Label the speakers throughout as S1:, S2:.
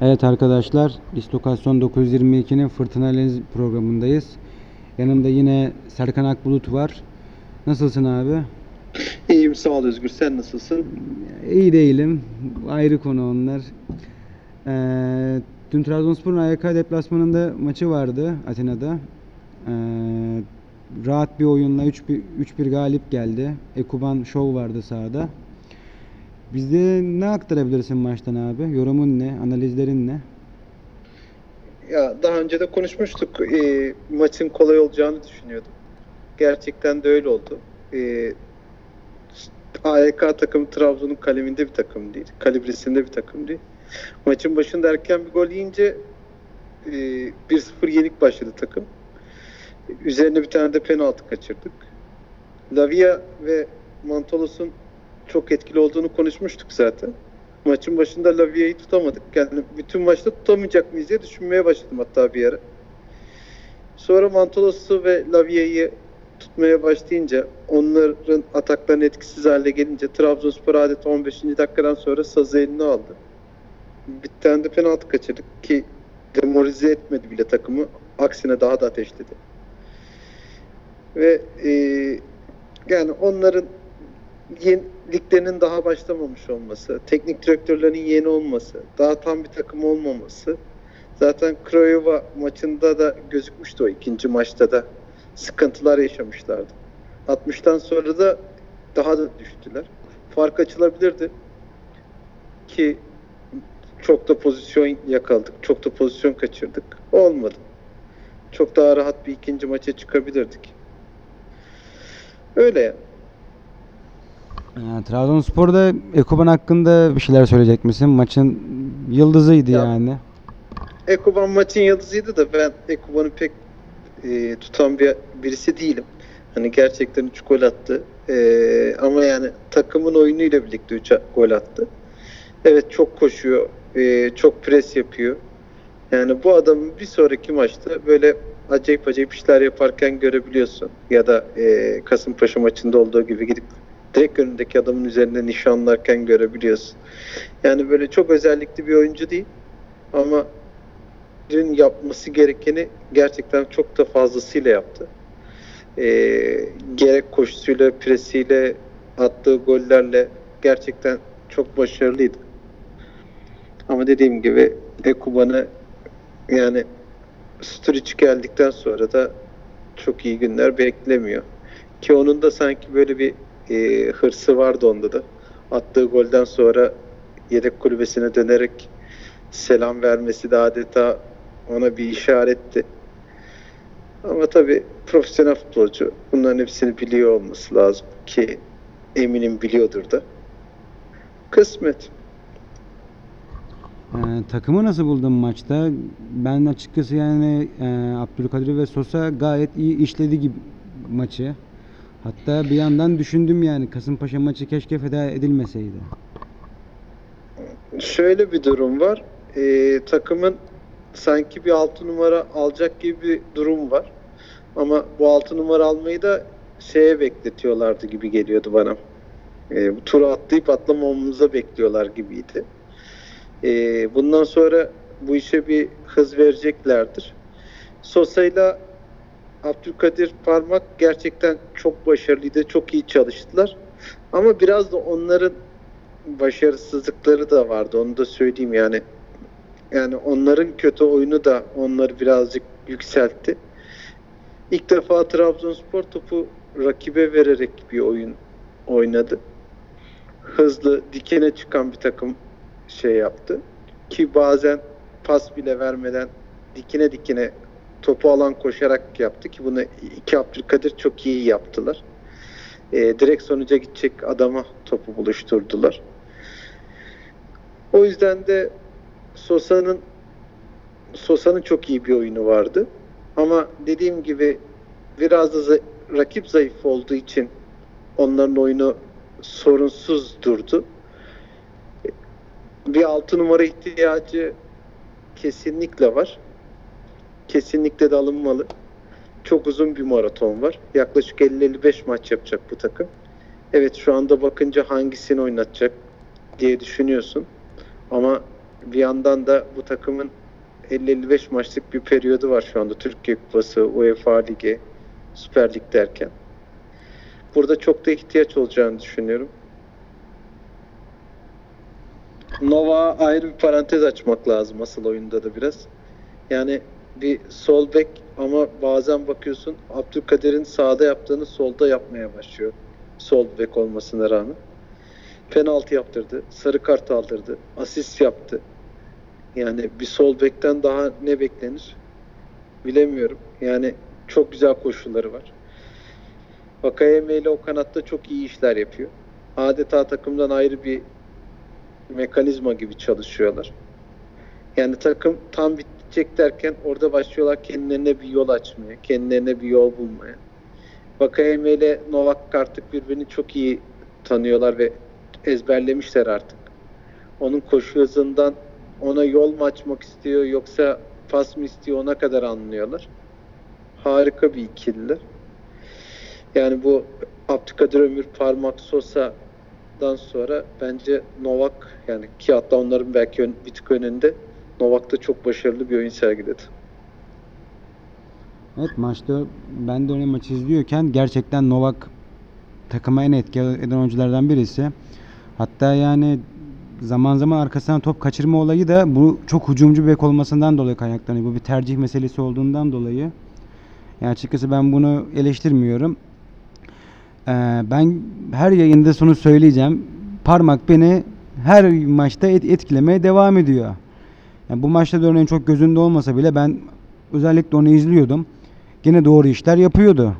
S1: Evet arkadaşlar, İstokasyon 922'nin Fırtına Lens programındayız. Yanımda yine Serkan Akbulut var. Nasılsın abi?
S2: İyiyim sağ ol Özgür. Sen nasılsın?
S1: İyi değilim. Ayrı konu onlar. Ee, dün Trabzonspor'un AYK deplasmanında maçı vardı Atina'da. Ee, rahat bir oyunla 3-1 3-1 galip geldi. Ekuban Show vardı sahada. Bizde ne aktarabilirsin maçtan abi? Yorumun ne? Analizlerin ne?
S2: Ya daha önce de konuşmuştuk. Ee, maçın kolay olacağını düşünüyordum. Gerçekten de öyle oldu. Ee, AYK takımı Trabzon'un kaleminde bir takım değil. Kalibresinde bir takım değil. Maçın başında erken bir gol yiyince e, 1-0 yenik başladı takım. Üzerine bir tane de penaltı kaçırdık. Lavia ve Mantolos'un çok etkili olduğunu konuşmuştuk zaten. Maçın başında Lavia'yı tutamadık. Yani bütün maçta tutamayacak mıyız diye düşünmeye başladım hatta bir ara. Sonra Mantolos'u ve Lavia'yı tutmaya başlayınca onların ataklarını etkisiz hale gelince Trabzonspor adeta 15. dakikadan sonra sazı eline aldı. Bir tane de penaltı kaçırdık ki demoralize etmedi bile takımı. Aksine daha da ateşledi. Ve e, yani onların liglerinin daha başlamamış olması, teknik direktörlerin yeni olması, daha tam bir takım olmaması. Zaten Craiova maçında da gözükmüştü o ikinci maçta da sıkıntılar yaşamışlardı. 60'tan sonra da daha da düştüler. Fark açılabilirdi ki çok da pozisyon yakaladık. Çok da pozisyon kaçırdık. Olmadı. Çok daha rahat bir ikinci maça çıkabilirdik. Öyle yani.
S1: Ee, Trabzonspor'da Ekuban hakkında bir şeyler söyleyecek misin? Maçın yıldızıydı
S2: Ya.
S1: yani.
S2: Ekuban maçın yıldızıydı da ben Ekuban'ı pek e, tutan bir birisi değilim. Hani gerçekten 3 gol attı. E, ama yani takımın oyunuyla birlikte 3 gol attı. Evet çok koşuyor. e, çok pres yapıyor. Yani bu adamın bir sonraki maçta böyle acayip acayip işler yaparken görebiliyorsun. Ya da e, Kasımpaşa maçında olduğu gibi gidip direkt önündeki adamın üzerinde nişanlarken görebiliyorsun. Yani böyle çok özellikli bir oyuncu değil. Ama dün yapması gerekeni gerçekten çok da fazlasıyla yaptı. Ee, gerek koşusuyla, presiyle, attığı gollerle gerçekten çok başarılıydı. Ama dediğim gibi Ekuban'ı yani Sturridge geldikten sonra da çok iyi günler beklemiyor. Ki onun da sanki böyle bir e, hırsı vardı onda da. Attığı golden sonra yedek kulübesine dönerek selam vermesi de adeta ona bir işaretti. Ama tabii profesyonel futbolcu bunların hepsini biliyor olması lazım ki eminim biliyordur da. Kısmet.
S1: Ee, takımı nasıl buldun maçta? Ben açıkçası yani e, Abdülkadir ve Sosa gayet iyi işledi gibi maçı. Hatta bir yandan düşündüm yani Kasımpaşa maçı keşke feda edilmeseydi.
S2: Şöyle bir durum var. Ee, takımın sanki bir 6 numara alacak gibi bir durum var. Ama bu 6 numara almayı da şeye bekletiyorlardı gibi geliyordu bana. Ee, bu turu atlayıp atlamamamıza bekliyorlar gibiydi. Ee, bundan sonra bu işe bir hız vereceklerdir. Sosa'yla Abdülkadir Parmak gerçekten çok başarılıydı. Çok iyi çalıştılar. Ama biraz da onların başarısızlıkları da vardı. Onu da söyleyeyim yani. Yani onların kötü oyunu da onları birazcık yükseltti. İlk defa Trabzonspor topu rakibe vererek bir oyun oynadı. Hızlı, dikene çıkan bir takım şey yaptı. Ki bazen pas bile vermeden dikine dikine topu alan koşarak yaptı ki bunu iki Abdülkadir çok iyi yaptılar. Ee, direkt sonuca gidecek adama topu buluşturdular. O yüzden de Sosa'nın Sosa'nın çok iyi bir oyunu vardı. Ama dediğim gibi biraz da rakip zayıf olduğu için onların oyunu sorunsuz durdu. Bir altı numara ihtiyacı kesinlikle var. Kesinlikle de alınmalı. Çok uzun bir maraton var. Yaklaşık 50-55 maç yapacak bu takım. Evet şu anda bakınca hangisini oynatacak diye düşünüyorsun. Ama bir yandan da bu takımın 50-55 maçlık bir periyodu var şu anda. Türkiye Kupası, UEFA Ligi, Süper Lig derken. Burada çok da ihtiyaç olacağını düşünüyorum. Nova ayrı bir parantez açmak lazım asıl oyunda da biraz. Yani bir sol bek ama bazen bakıyorsun Abdülkadir'in sağda yaptığını solda yapmaya başlıyor. Sol bek olmasına rağmen. Penaltı yaptırdı, sarı kart aldırdı, asist yaptı. Yani bir sol bekten daha ne beklenir? Bilemiyorum. Yani çok güzel koşulları var. Vakayeme ile o kanatta çok iyi işler yapıyor. Adeta takımdan ayrı bir mekanizma gibi çalışıyorlar. Yani takım tam bitecek derken orada başlıyorlar kendilerine bir yol açmaya, kendilerine bir yol bulmaya. Vakayeme ile Novak artık birbirini çok iyi tanıyorlar ve ezberlemişler artık. Onun koşu hızından ona yol mu açmak istiyor yoksa pas mı istiyor ona kadar anlıyorlar. Harika bir ikililer. Yani bu Abdülkadir Ömür Parmak Sosa'dan sonra bence Novak yani ki hatta onların belki ön, bir tık önünde Novak da çok başarılı bir oyun sergiledi.
S1: Evet maçta ben de öyle maçı izliyorken gerçekten Novak takıma en etki eden oyunculardan birisi. Hatta yani zaman zaman arkasından top kaçırma olayı da bu çok hücumcu bek olmasından dolayı kaynaklanıyor. Bu bir tercih meselesi olduğundan dolayı. Yani açıkçası ben bunu eleştirmiyorum. Ee, ben her yayında sonu söyleyeceğim. Parmak beni her maçta et- etkilemeye devam ediyor. Yani bu maçta da örneğin çok gözünde olmasa bile ben özellikle onu izliyordum. Gene doğru işler yapıyordu.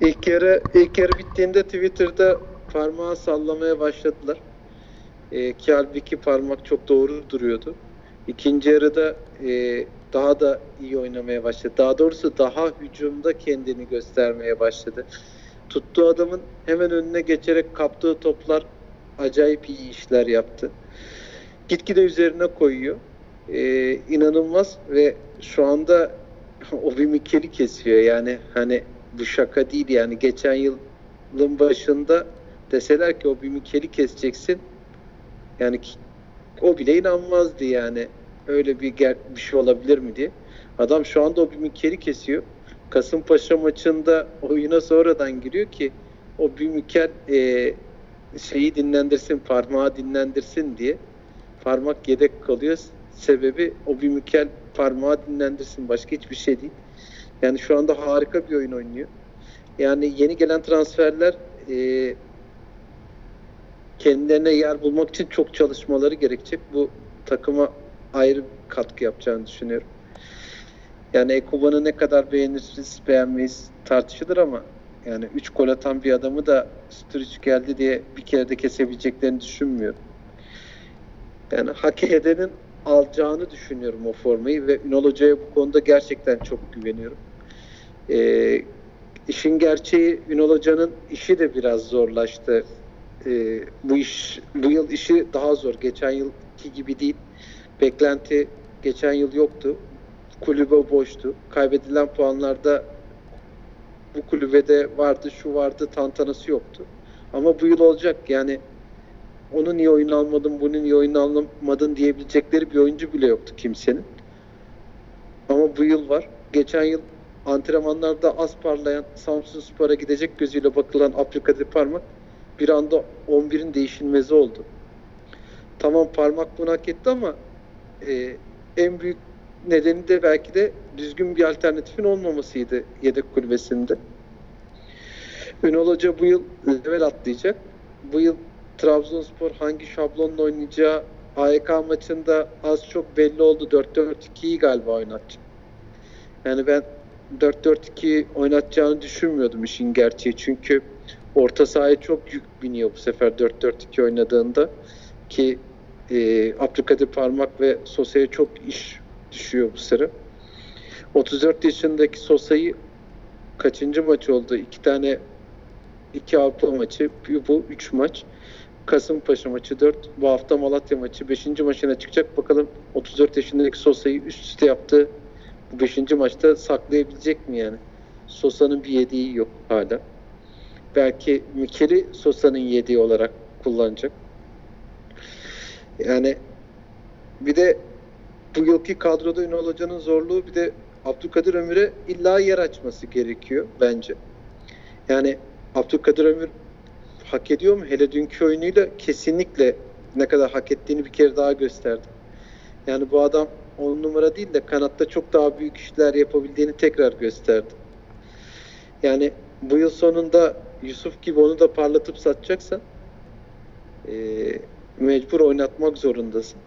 S2: İlk yarı ilk yarı bittiğinde Twitter'da parmağı sallamaya başladılar. E, ki halbuki parmak çok doğru duruyordu. İkinci yarıda e, daha da iyi oynamaya başladı. Daha doğrusu daha hücumda kendini göstermeye başladı. Tuttuğu adamın hemen önüne geçerek kaptığı toplar acayip iyi işler yaptı. Gitgide üzerine koyuyor. E, inanılmaz ve şu anda o bir Mikeli kesiyor. Yani hani bu şaka değil yani geçen yılın başında deseler ki o bir Mikeli keseceksin yani o bile inanmazdı yani öyle bir, ger- bir şey olabilir mi diye. Adam şu anda o bir Mikeli kesiyor. Kasımpaşa maçında oyuna sonradan giriyor ki o bir Mikel e, şeyi dinlendirsin, parmağı dinlendirsin diye. Parmak yedek kalıyor. Sebebi o bir Mikel parmağı dinlendirsin. Başka hiçbir şey değil. Yani şu anda harika bir oyun oynuyor. Yani yeni gelen transferler e, kendilerine yer bulmak için çok çalışmaları gerekecek. Bu takıma ayrı katkı yapacağını düşünüyorum. Yani Ekuban'ı ne kadar beğeniriz, beğenmeyiz tartışılır ama yani 3 gol atan bir adamı da Sturridge geldi diye bir kere de kesebileceklerini düşünmüyorum. Yani hak edenin alacağını düşünüyorum o formayı ve Ünal Hoca'ya bu konuda gerçekten çok güveniyorum. Ee, işin gerçeği Ünal Hoca'nın işi de biraz zorlaştı. Ee, bu iş bu yıl işi daha zor. Geçen yılki gibi değil. Beklenti geçen yıl yoktu. Kulübe boştu. Kaybedilen puanlarda bu kulübede vardı, şu vardı, tantanası yoktu. Ama bu yıl olacak. Yani onu niye oyun almadın, bunu niye oyun almadın diyebilecekleri bir oyuncu bile yoktu kimsenin. Ama bu yıl var. Geçen yıl antrenmanlarda az parlayan Samsun Spor'a gidecek gözüyle bakılan Abdülkadir Parmak bir anda 11'in değişilmezi oldu. Tamam parmak bunu hak etti ama e, en büyük nedeni de belki de düzgün bir alternatifin olmamasıydı yedek kulübesinde. Ünal Hoca bu yıl level atlayacak. Bu yıl Trabzonspor hangi şablonla oynayacağı AYK maçında az çok belli oldu. 4-4-2'yi galiba oynatacak. Yani ben 4-4-2 oynatacağını düşünmüyordum işin gerçeği. Çünkü orta sahaya çok yük biniyor bu sefer 4-4-2 oynadığında. Ki e, Abdülkadir Parmak ve Sosa'ya çok iş düşüyor bu sıra. 34 yaşındaki Sosa'yı kaçıncı maç oldu? İki tane iki Avrupa maçı, bu üç maç. Kasımpaşa maçı 4, bu hafta Malatya maçı 5. maçına çıkacak. Bakalım 34 yaşındaki Sosa'yı üst üste yaptı. Bu 5. maçta saklayabilecek mi yani? Sosa'nın bir yediği yok hala. Belki Mikel'i Sosa'nın yediği olarak kullanacak. Yani bir de bu yılki kadroda Ünal Hoca'nın zorluğu bir de Abdülkadir Ömür'e illa yer açması gerekiyor bence. Yani Abdülkadir Ömür hak ediyor mu? Hele dünkü oyunuyla kesinlikle ne kadar hak ettiğini bir kere daha gösterdi. Yani bu adam 10 numara değil de kanatta çok daha büyük işler yapabildiğini tekrar gösterdi. Yani bu yıl sonunda Yusuf gibi onu da parlatıp satacaksan eee, mecbur oynatmak zorundasın.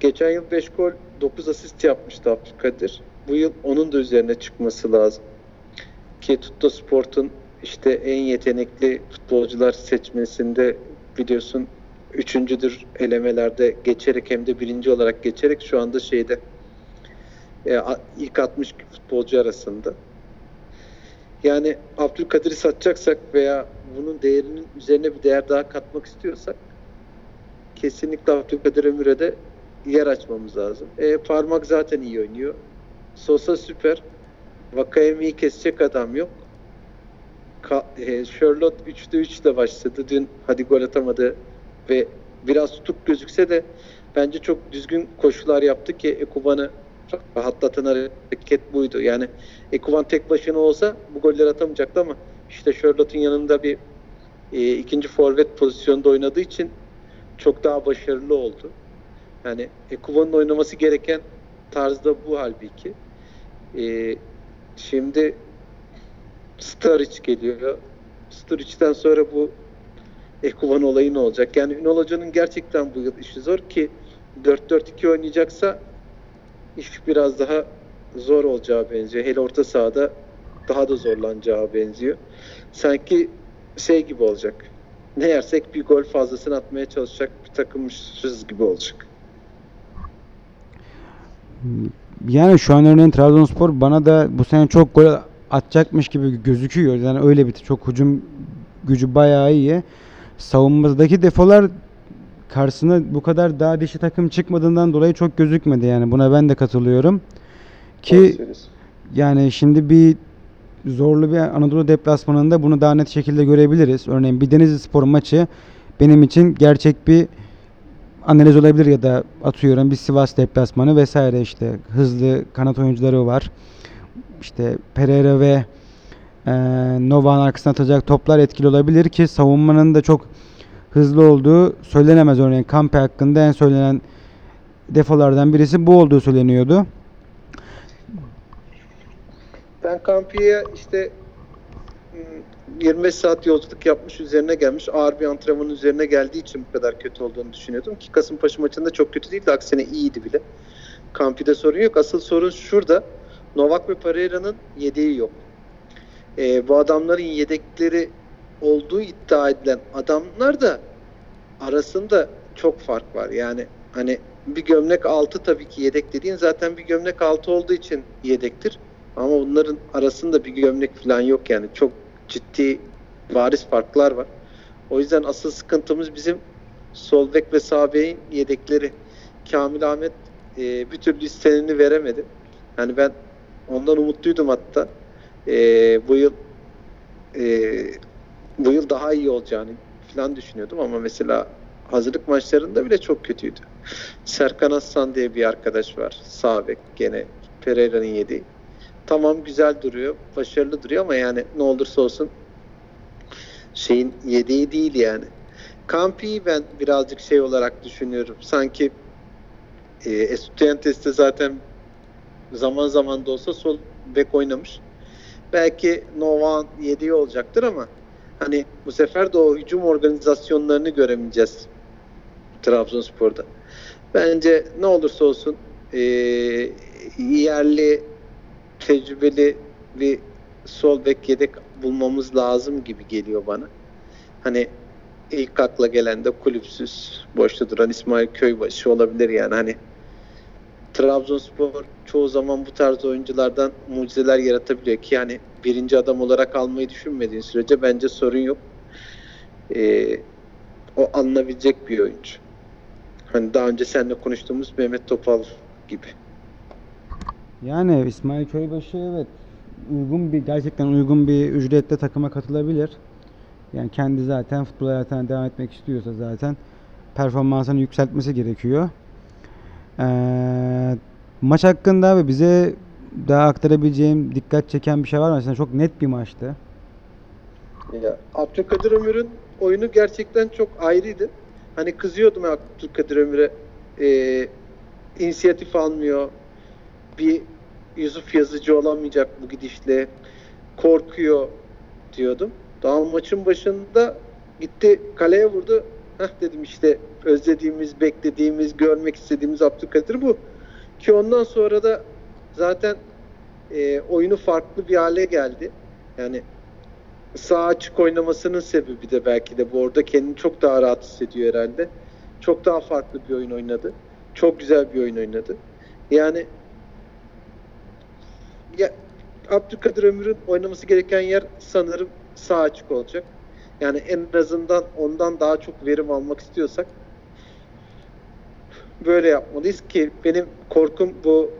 S2: Geçen yıl 5 gol 9 asist yapmıştı Abdülkadir. Bu yıl onun da üzerine çıkması lazım. Ki Tutto Sport'un işte en yetenekli futbolcular seçmesinde biliyorsun üçüncüdür elemelerde geçerek hem de birinci olarak geçerek şu anda şeyde e, ilk 60 futbolcu arasında. Yani Abdülkadir'i satacaksak veya bunun değerinin üzerine bir değer daha katmak istiyorsak kesinlikle Abdülkadir Ömür'e de yer açmamız lazım. E, parmak zaten iyi oynuyor. Sosa süper. Vakayemi'yi kesecek adam yok. Ka- e, Charlotte 3'te 3 ile başladı. Dün hadi gol atamadı ve biraz tutuk gözükse de bence çok düzgün koşular yaptı ki Ekuban'ı rahatlatan hareket buydu. Yani Ekuban tek başına olsa bu golleri atamayacaktı ama işte Charlotte'un yanında bir e, ikinci forvet pozisyonda oynadığı için çok daha başarılı oldu. Yani Ekuban'ın oynaması gereken tarzda bu halbuki. E, şimdi Staric geliyor. Staric'ten sonra bu Ekuban olayı ne olacak? Yani Ünal Hoca'nın gerçekten bu yıl işi zor ki 4-4-2 oynayacaksa iş biraz daha zor olacağı benziyor. Hele orta sahada daha da zorlanacağı benziyor. Sanki şey gibi olacak. Ne yersek bir gol fazlasını atmaya çalışacak bir takımmışız gibi olacak.
S1: Yani şu an örneğin Trabzonspor bana da bu sene çok gol atacakmış gibi gözüküyor. Yani öyle bir çok hücum gücü bayağı iyi. Savunmadaki defolar karşısına bu kadar daha dişi takım çıkmadığından dolayı çok gözükmedi yani. Buna ben de katılıyorum. Ki yani şimdi bir zorlu bir Anadolu deplasmanında bunu daha net şekilde görebiliriz. Örneğin bir Denizli Spor maçı benim için gerçek bir analiz olabilir ya da atıyorum bir Sivas deplasmanı vesaire işte hızlı kanat oyuncuları var. İşte Pereira ve e, Nova'nın arkasına atacak toplar etkili olabilir ki savunmanın da çok hızlı olduğu söylenemez. Örneğin Kampe hakkında en söylenen defolardan birisi bu olduğu söyleniyordu.
S2: Ben Kampi'ye işte hmm, 25 saat yolculuk yapmış üzerine gelmiş ağır bir antrenmanın üzerine geldiği için bu kadar kötü olduğunu düşünüyordum ki Kasımpaşa maçında çok kötü değildi aksine iyiydi bile. Kampi'de sorun yok. Asıl sorun şurada. Novak ve Pereira'nın yedeği yok. Ee, bu adamların yedekleri olduğu iddia edilen adamlar da arasında çok fark var. Yani hani bir gömlek altı tabii ki yedek dediğin zaten bir gömlek altı olduğu için yedektir. Ama bunların arasında bir gömlek falan yok yani. Çok ciddi varis farklar var. O yüzden asıl sıkıntımız bizim sol bek ve sağ bekin yedekleri. Kamil Ahmet e, bir türlü isteneni veremedi. Yani ben ondan umutluydum hatta. E, bu yıl e, bu yıl daha iyi olacağını falan düşünüyordum ama mesela hazırlık maçlarında bile çok kötüydü. Serkan Aslan diye bir arkadaş var. Sağ gene Pereira'nın yediği. Tamam güzel duruyor, başarılı duruyor ama yani ne olursa olsun şeyin yedeği değil yani. Campi'yi ben birazcık şey olarak düşünüyorum. Sanki e, Estudiantes'te zaten zaman zaman da olsa sol bek oynamış. Belki Novan yediği olacaktır ama hani bu sefer de o hücum organizasyonlarını göremeyeceğiz Trabzonspor'da. Bence ne olursa olsun e, yerli tecrübeli bir sol bek yedek bulmamız lazım gibi geliyor bana. Hani ilk akla gelen de kulüpsüz, boşta duran İsmail Köybaşı olabilir yani. Hani Trabzonspor çoğu zaman bu tarz oyunculardan mucizeler yaratabiliyor ki yani birinci adam olarak almayı düşünmediğin sürece bence sorun yok. Ee, o alınabilecek bir oyuncu. Hani daha önce seninle konuştuğumuz Mehmet Topal gibi.
S1: Yani İsmail Köybaşı evet uygun bir gerçekten uygun bir ücretle takıma katılabilir. Yani kendi zaten futbol hayatına devam etmek istiyorsa zaten performansını yükseltmesi gerekiyor. Ee, maç hakkında abi bize daha aktarabileceğim, dikkat çeken bir şey var mı? Aslında çok net bir maçtı.
S2: Ya, Abdülkadir Ömür'ün oyunu gerçekten çok ayrıydı. Hani kızıyordum Abdülkadir Ömür'e e, inisiyatif almıyor. Bir Yusuf Yazıcı olamayacak bu gidişle. Korkuyor diyordum. Daha maçın başında gitti kaleye vurdu. Heh dedim işte özlediğimiz, beklediğimiz, görmek istediğimiz Abdülkadir bu. Ki ondan sonra da zaten e, oyunu farklı bir hale geldi. Yani sağ açık oynamasının sebebi de belki de bu orada kendini çok daha rahat hissediyor herhalde. Çok daha farklı bir oyun oynadı. Çok güzel bir oyun oynadı. Yani ya Abdülkadir Ömür'ün oynaması gereken yer sanırım sağ açık olacak. Yani en azından ondan daha çok verim almak istiyorsak böyle yapmalıyız ki benim korkum bu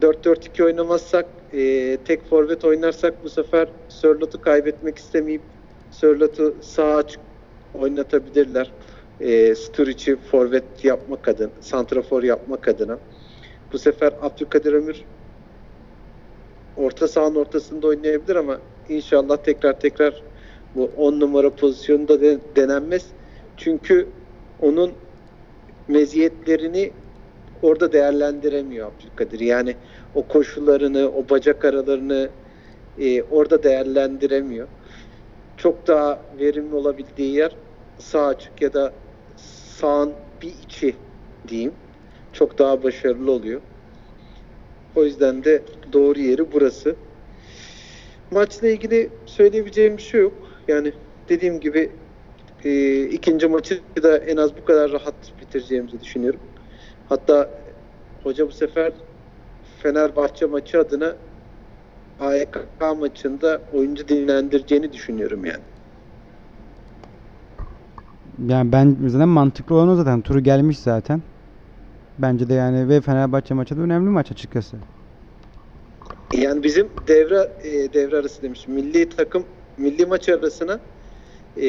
S2: 4-4-2 oynamazsak e, tek forvet oynarsak bu sefer Sörlot'u kaybetmek istemeyip Sörlot'u sağ açık oynatabilirler. E, Sturic'i forvet yapmak adına, santrafor yapmak adına. Bu sefer Abdülkadir Ömür orta sahanın ortasında oynayabilir ama inşallah tekrar tekrar bu 10 numara pozisyonunda de, denenmez. Çünkü onun meziyetlerini orada değerlendiremiyor Abdülkadir. Yani o koşularını, o bacak aralarını e, orada değerlendiremiyor. Çok daha verimli olabildiği yer sağ açık ya da sağın bir içi diyeyim. Çok daha başarılı oluyor. O yüzden de doğru yeri burası. Maçla ilgili söyleyebileceğim bir şey yok. Yani dediğim gibi e, ikinci maçı da en az bu kadar rahat bitireceğimizi düşünüyorum. Hatta hoca bu sefer Fenerbahçe maçı adına AYK maçında oyuncu dinlendireceğini düşünüyorum yani.
S1: Yani ben zaten mantıklı olan o zaten. Turu gelmiş zaten. Bence de yani ve Fenerbahçe maçı da önemli maç açıkçası.
S2: Yani bizim devre e, devre arası demiş. Milli takım milli maç arasına e,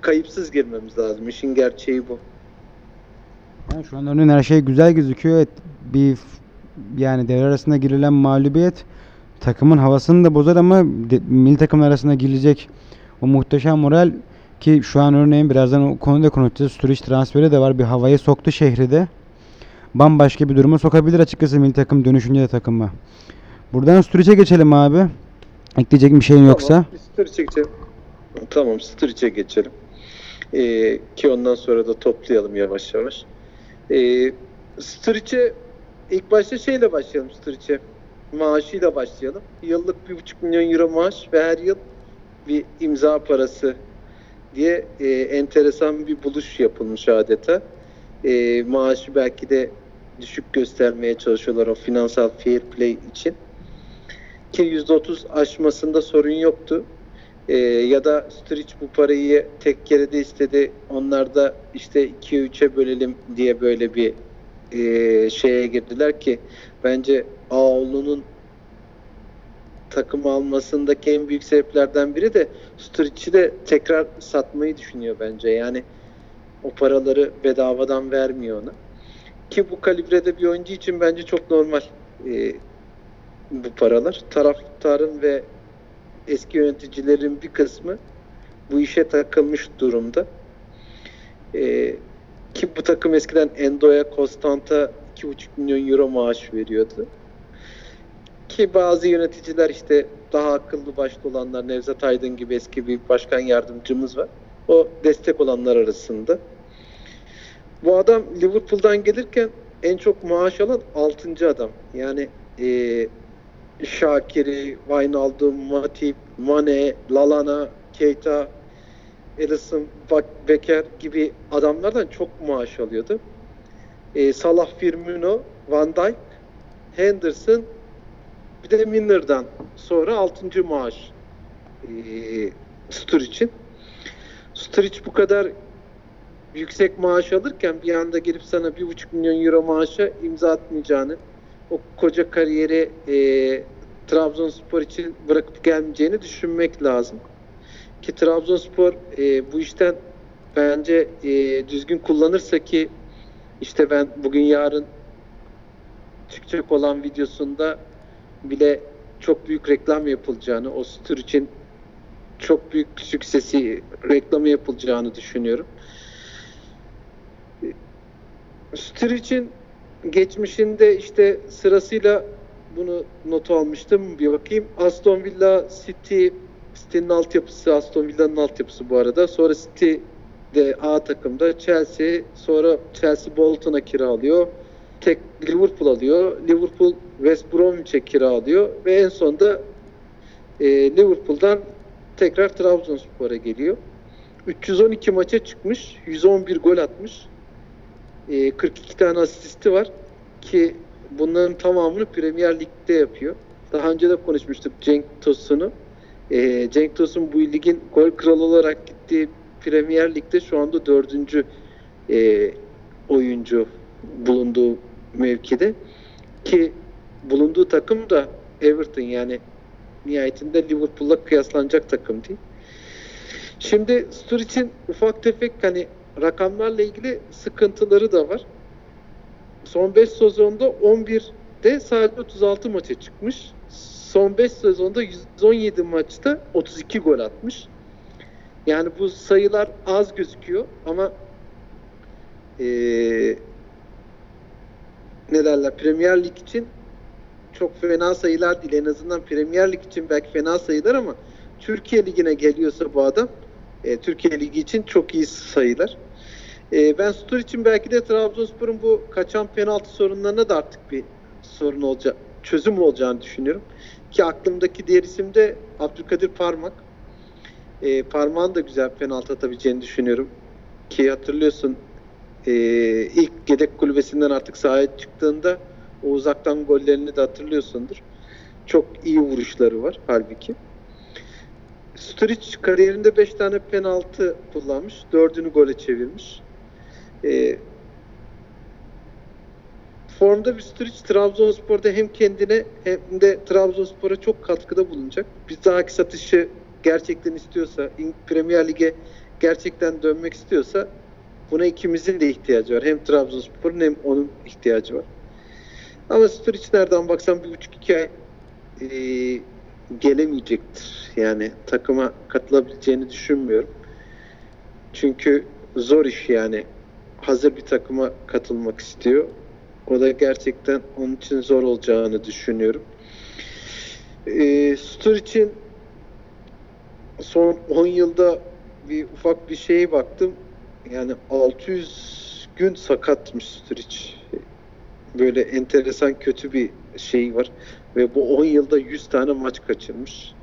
S2: kayıpsız girmemiz lazım. İşin gerçeği bu.
S1: Yani şu an örneğin her şey güzel gözüküyor. Evet, bir yani devre arasında girilen mağlubiyet takımın havasını da bozar ama de, milli takımlar arasında girilecek o muhteşem moral ki şu an örneğin birazdan o konuda konuşacağız. Sturridge transferi de var. Bir havayı soktu şehri de. Bambaşka bir duruma sokabilir açıkçası milli takım dönüşünce de takımı. Buradan Sturridge'e geçelim abi. Ekleyecek bir şeyin yoksa.
S2: Tamam, biz Sturridge'e. Tamam, Sturridge'e geçelim. Ee, ki ondan sonra da toplayalım yavaş yavaş. Ee, Sturridge'e ilk başta şeyle başlayalım Sturridge'e. Maaşıyla başlayalım. Yıllık bir buçuk milyon euro maaş ve her yıl bir imza parası diye e, enteresan bir buluş yapılmış adeta. E, maaşı belki de düşük göstermeye çalışıyorlar o finansal fair play için ki %30 aşmasında sorun yoktu. Ee, ya da Sturridge bu parayı tek kerede istedi. Onlar da işte 2'ye 3'e bölelim diye böyle bir e, şeye girdiler ki bence Ağoğlu'nun takım almasındaki en büyük sebeplerden biri de Sturridge'i de tekrar satmayı düşünüyor bence. Yani o paraları bedavadan vermiyor ona. Ki bu kalibrede bir oyuncu için bence çok normal. Ee, bu paralar. Taraftarın ve eski yöneticilerin bir kısmı bu işe takılmış durumda. Ee, ki bu takım eskiden Endo'ya, Constant'a 2,5 milyon euro maaş veriyordu. Ki bazı yöneticiler işte daha akıllı başlı olanlar Nevzat Aydın gibi eski bir başkan yardımcımız var. O destek olanlar arasında. Bu adam Liverpool'dan gelirken en çok maaş alan 6. adam. Yani e, Şakir'i, Wijnaldum, Matip, Mane, Lalana, Keita, Bak- Becker gibi adamlardan çok maaş alıyordu. E, Salah, Firmino, Van Dijk, Henderson, bir de Milner'dan sonra 6. maaş e, Sturridge'in. Sturridge bu kadar yüksek maaş alırken bir anda gelip sana 1,5 milyon euro maaşa imza atmayacağını, o koca kariyeri e, Trabzonspor için bırakıp gelmeyeceğini düşünmek lazım. Ki Trabzonspor e, bu işten bence e, düzgün kullanırsa ki işte ben bugün yarın çıkacak olan videosunda bile çok büyük reklam yapılacağını, o tür için çok büyük süksesi reklamı yapılacağını düşünüyorum. Sturridge'in geçmişinde işte sırasıyla bunu not almıştım. Bir bakayım. Aston Villa, City, City'nin altyapısı, Aston Villa'nın altyapısı bu arada. Sonra City de A takımda. Chelsea, sonra Chelsea Bolton'a kiralıyor. Tek Liverpool alıyor. Liverpool West Bromwich'e kiralıyor ve en sonunda e, Liverpool'dan tekrar Trabzonspor'a geliyor. 312 maça çıkmış, 111 gol atmış. E, 42 tane asisti var ki bunların tamamını Premier Lig'de yapıyor. Daha önce de konuşmuştuk Cenk Tosun'u. E, Cenk Tosun bu ligin gol kralı olarak gittiği Premier Lig'de şu anda dördüncü e, oyuncu bulunduğu mevkide ki bulunduğu takım da Everton yani nihayetinde Liverpool'la kıyaslanacak takım değil. Şimdi Sturridge'in ufak tefek hani rakamlarla ilgili sıkıntıları da var. Son 5 sezonda 11'de sadece 36 maça çıkmış. Son 5 sezonda 117 maçta 32 gol atmış. Yani bu sayılar az gözüküyor ama eee ne derler Premier Lig için çok fena sayılar değil. En azından Premier Lig için belki fena sayılar ama Türkiye Ligi'ne geliyorsa bu adam e, Türkiye Ligi için çok iyi sayılar. E, ben Stur için belki de Trabzonspor'un bu kaçan penaltı sorunlarına da artık bir sorun olacak, çözüm olacağını düşünüyorum. Ki aklımdaki diğer isim de Abdülkadir Parmak. E, Parmağın da güzel penaltı atabileceğini düşünüyorum. Ki hatırlıyorsun e, ilk yedek kulübesinden artık sahaya çıktığında o uzaktan gollerini de hatırlıyorsundur. Çok iyi vuruşları var halbuki. Sturridge kariyerinde 5 tane penaltı kullanmış. 4'ünü gole çevirmiş. E, formda bir Sturridge Trabzonspor'da hem kendine hem de Trabzonspor'a çok katkıda bulunacak. Bir dahaki satışı gerçekten istiyorsa, Premier Lig'e gerçekten dönmek istiyorsa buna ikimizin de ihtiyacı var. Hem Trabzonspor'un hem onun ihtiyacı var. Ama Sturridge nereden baksan bir buçuk iki ay e, gelemeyecektir. Yani takıma katılabileceğini düşünmüyorum. Çünkü zor iş yani. Hazır bir takıma katılmak istiyor. O da gerçekten onun için zor olacağını düşünüyorum. E, Sturridge'in son 10 yılda bir ufak bir şeye baktım. Yani 600 gün sakatmış Sturridge. Böyle enteresan kötü bir şey var. Ve bu 10 yılda 100 tane maç kaçırmış.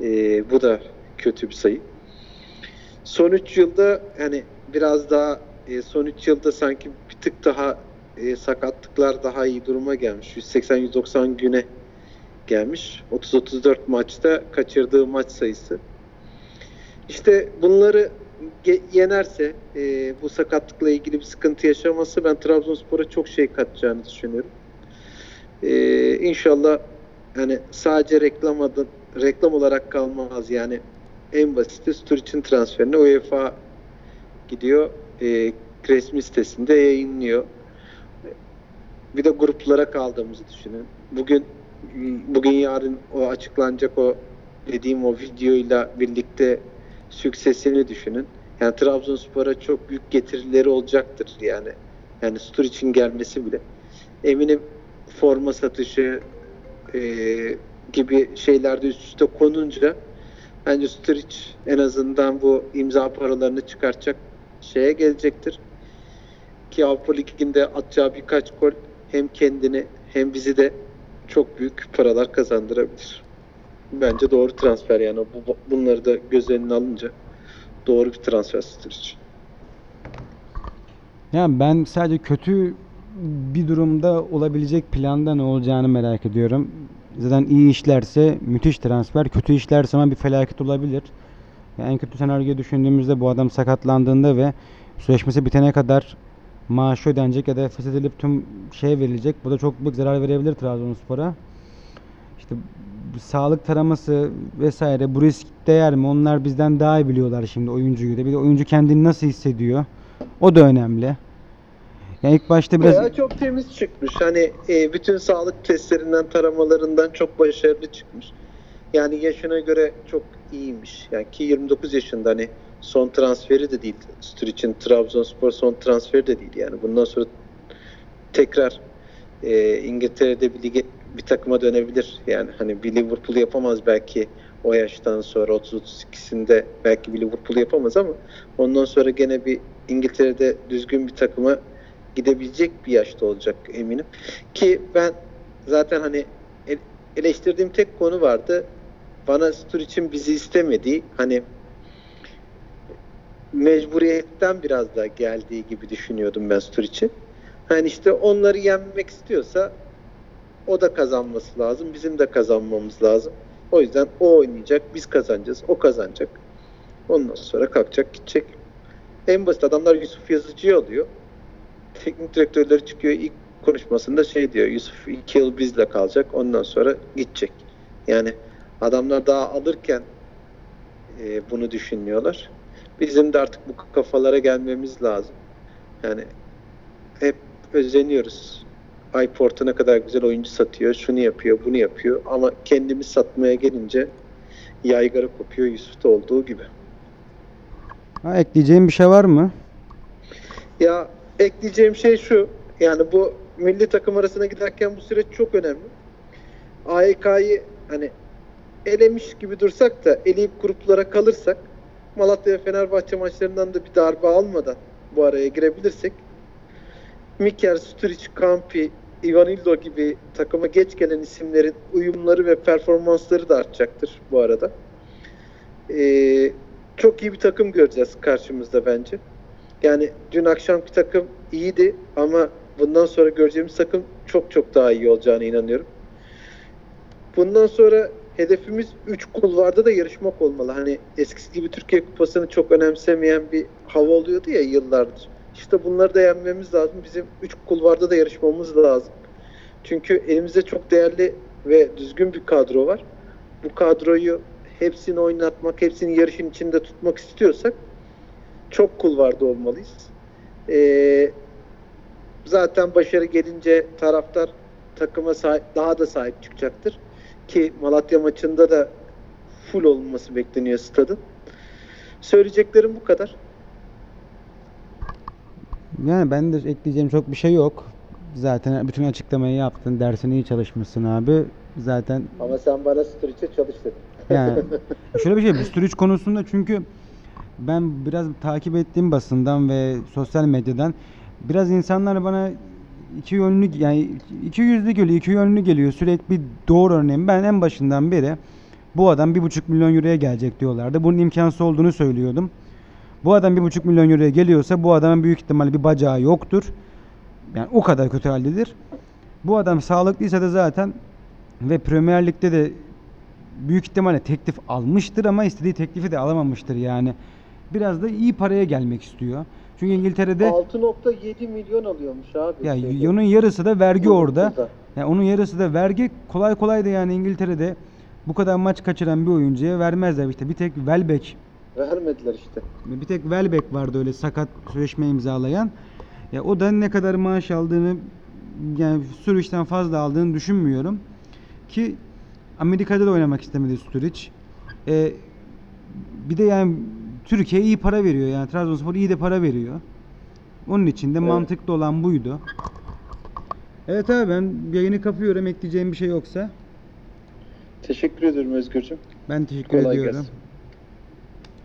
S2: Ee, bu da kötü bir sayı. Son 3 yılda yani biraz daha e, son 3 yılda sanki bir tık daha e, sakatlıklar daha iyi duruma gelmiş. 180-190 güne gelmiş. 30-34 maçta kaçırdığı maç sayısı. İşte bunları yenerse e, bu sakatlıkla ilgili bir sıkıntı yaşaması ben Trabzonspor'a çok şey katacağını düşünüyorum. E, inşallah yani sadece reklam adı, reklam olarak kalmaz yani en basiti Sturridge'in transferine UEFA gidiyor e, resmi sitesinde yayınlıyor. Bir de gruplara kaldığımızı düşünün. Bugün bugün yarın o açıklanacak o dediğim o videoyla birlikte süksesini düşünün. Yani Trabzonspor'a çok büyük getirileri olacaktır yani. Yani Sturridge'in gelmesi bile. Eminim forma satışı e, gibi şeylerde üst üste konunca bence Sturridge en azından bu imza paralarını çıkartacak şeye gelecektir. Ki Avrupa Ligi'nde atacağı birkaç gol hem kendini hem bizi de çok büyük paralar kazandırabilir. Bence doğru transfer yani bu, bunları da göz önüne alınca doğru bir transfer Sturridge.
S1: Yani ben sadece kötü bir durumda olabilecek planda ne olacağını merak ediyorum. Zaten iyi işlerse müthiş transfer, kötü işlerse ama bir felaket olabilir. Yani en kötü senaryoyu düşündüğümüzde bu adam sakatlandığında ve sözleşmesi bitene kadar maaşı ödenecek ya da feshedilip tüm şeye verilecek. Bu da çok büyük zarar verebilir Trabzonspor'a. İşte sağlık taraması vesaire bu risk değer mi? Onlar bizden daha iyi biliyorlar şimdi oyuncuyu da. Bir de oyuncu kendini nasıl hissediyor? O da önemli. Yani ilk başta biraz
S2: Bayağı çok temiz çıkmış. Hani e, bütün sağlık testlerinden, taramalarından çok başarılı çıkmış. Yani yaşına göre çok iyiymiş. Yani ki 29 yaşında hani son transferi de değil. Sturridge'in Trabzonspor son transferi de değil. Yani bundan sonra tekrar e, İngiltere'de bir lige bir takıma dönebilir. Yani hani bir Liverpool yapamaz belki o yaştan sonra 30-32'sinde belki bir Liverpool yapamaz ama ondan sonra gene bir İngiltere'de düzgün bir takıma gidebilecek bir yaşta olacak eminim. Ki ben zaten hani ele- eleştirdiğim tek konu vardı. Bana Sturridge'in bizi istemediği hani mecburiyetten biraz da geldiği gibi düşünüyordum ben Sturridge'i. Hani işte onları yenmek istiyorsa o da kazanması lazım. Bizim de kazanmamız lazım. O yüzden o oynayacak, biz kazanacağız, o kazanacak. Ondan sonra kalkacak, gidecek. En basit adamlar Yusuf Yazıcı'yı alıyor. Teknik direktörleri çıkıyor ilk konuşmasında şey diyor. Yusuf iki yıl bizle kalacak. Ondan sonra gidecek. Yani adamlar daha alırken e, bunu düşünüyorlar. Bizim de artık bu kafalara gelmemiz lazım. Yani hep özeniyoruz. iPort'a ne kadar güzel oyuncu satıyor, şunu yapıyor, bunu yapıyor. Ama kendimiz satmaya gelince yaygara kopuyor Yusuf'ta olduğu gibi.
S1: ha, ekleyeceğim bir şey var mı?
S2: Ya ekleyeceğim şey şu. Yani bu milli takım arasına giderken bu süreç çok önemli. AYK'yı hani elemiş gibi dursak da eleyip gruplara kalırsak Malatya ve Fenerbahçe maçlarından da bir darbe almadan bu araya girebilirsek Miker, Sturridge, Kampi, Ivanildo gibi takıma geç gelen isimlerin uyumları ve performansları da artacaktır bu arada. Ee, çok iyi bir takım göreceğiz karşımızda bence. Yani dün akşamki takım iyiydi ama bundan sonra göreceğimiz takım çok çok daha iyi olacağına inanıyorum. Bundan sonra hedefimiz 3 kulvarda da yarışmak olmalı. Hani eskisi gibi Türkiye Kupası'nı çok önemsemeyen bir hava oluyordu ya yıllardır. İşte bunları da yenmemiz lazım. Bizim 3 kulvarda da yarışmamız lazım. Çünkü elimizde çok değerli ve düzgün bir kadro var. Bu kadroyu hepsini oynatmak, hepsini yarışın içinde tutmak istiyorsak çok kulvarda olmalıyız. Ee, zaten başarı gelince taraftar takıma sahip, daha da sahip çıkacaktır. Ki Malatya maçında da full olması bekleniyor stadın. Söyleyeceklerim bu kadar.
S1: Yani ben de ekleyeceğim çok bir şey yok. Zaten bütün açıklamayı yaptın. Dersini iyi çalışmışsın abi. Zaten
S2: Ama sen bana Sturridge'e çalış dedin.
S1: yani şöyle bir şey bu Sturridge konusunda çünkü ben biraz takip ettiğim basından ve sosyal medyadan biraz insanlar bana iki yönlü yani iki yüzlü geliyor, iki yönlü geliyor. Sürekli doğru örneğin ben en başından beri bu adam bir buçuk milyon euroya gelecek diyorlardı. Bunun imkansız olduğunu söylüyordum. Bu adam bir buçuk milyon euroya geliyorsa bu adamın büyük ihtimalle bir bacağı yoktur. Yani o kadar kötü haldedir. Bu adam sağlıklıysa da zaten ve Premier Lig'de de büyük ihtimalle teklif almıştır ama istediği teklifi de alamamıştır yani. Biraz da iyi paraya gelmek istiyor. Çünkü İngiltere'de
S2: 6.7 milyon alıyormuş abi.
S1: ya
S2: şeyde.
S1: onun yarısı da vergi orada. Yani onun yarısı da vergi. Kolay kolay da yani İngiltere'de bu kadar maç kaçıran bir oyuncuya vermezler işte. Bir tek Welbeck
S2: Vermediler işte.
S1: bir tek Welbeck vardı öyle sakat sözleşme imzalayan. Ya o da ne kadar maaş aldığını yani Sturridge'den fazla aldığını düşünmüyorum. Ki Amerika'da da oynamak istemedi Sturridge. E, bir de yani Türkiye iyi para veriyor yani Trabzonspor iyi de para veriyor. Onun için de
S2: Evet.
S1: mantıklı olan buydu. Evet abi ben yayını kapıyorum ekleyeceğim bir şey yoksa.
S2: Teşekkür ederim Özgürcüğüm.
S1: Ben teşekkür
S2: Kolay
S1: ediyorum.
S2: gelsin.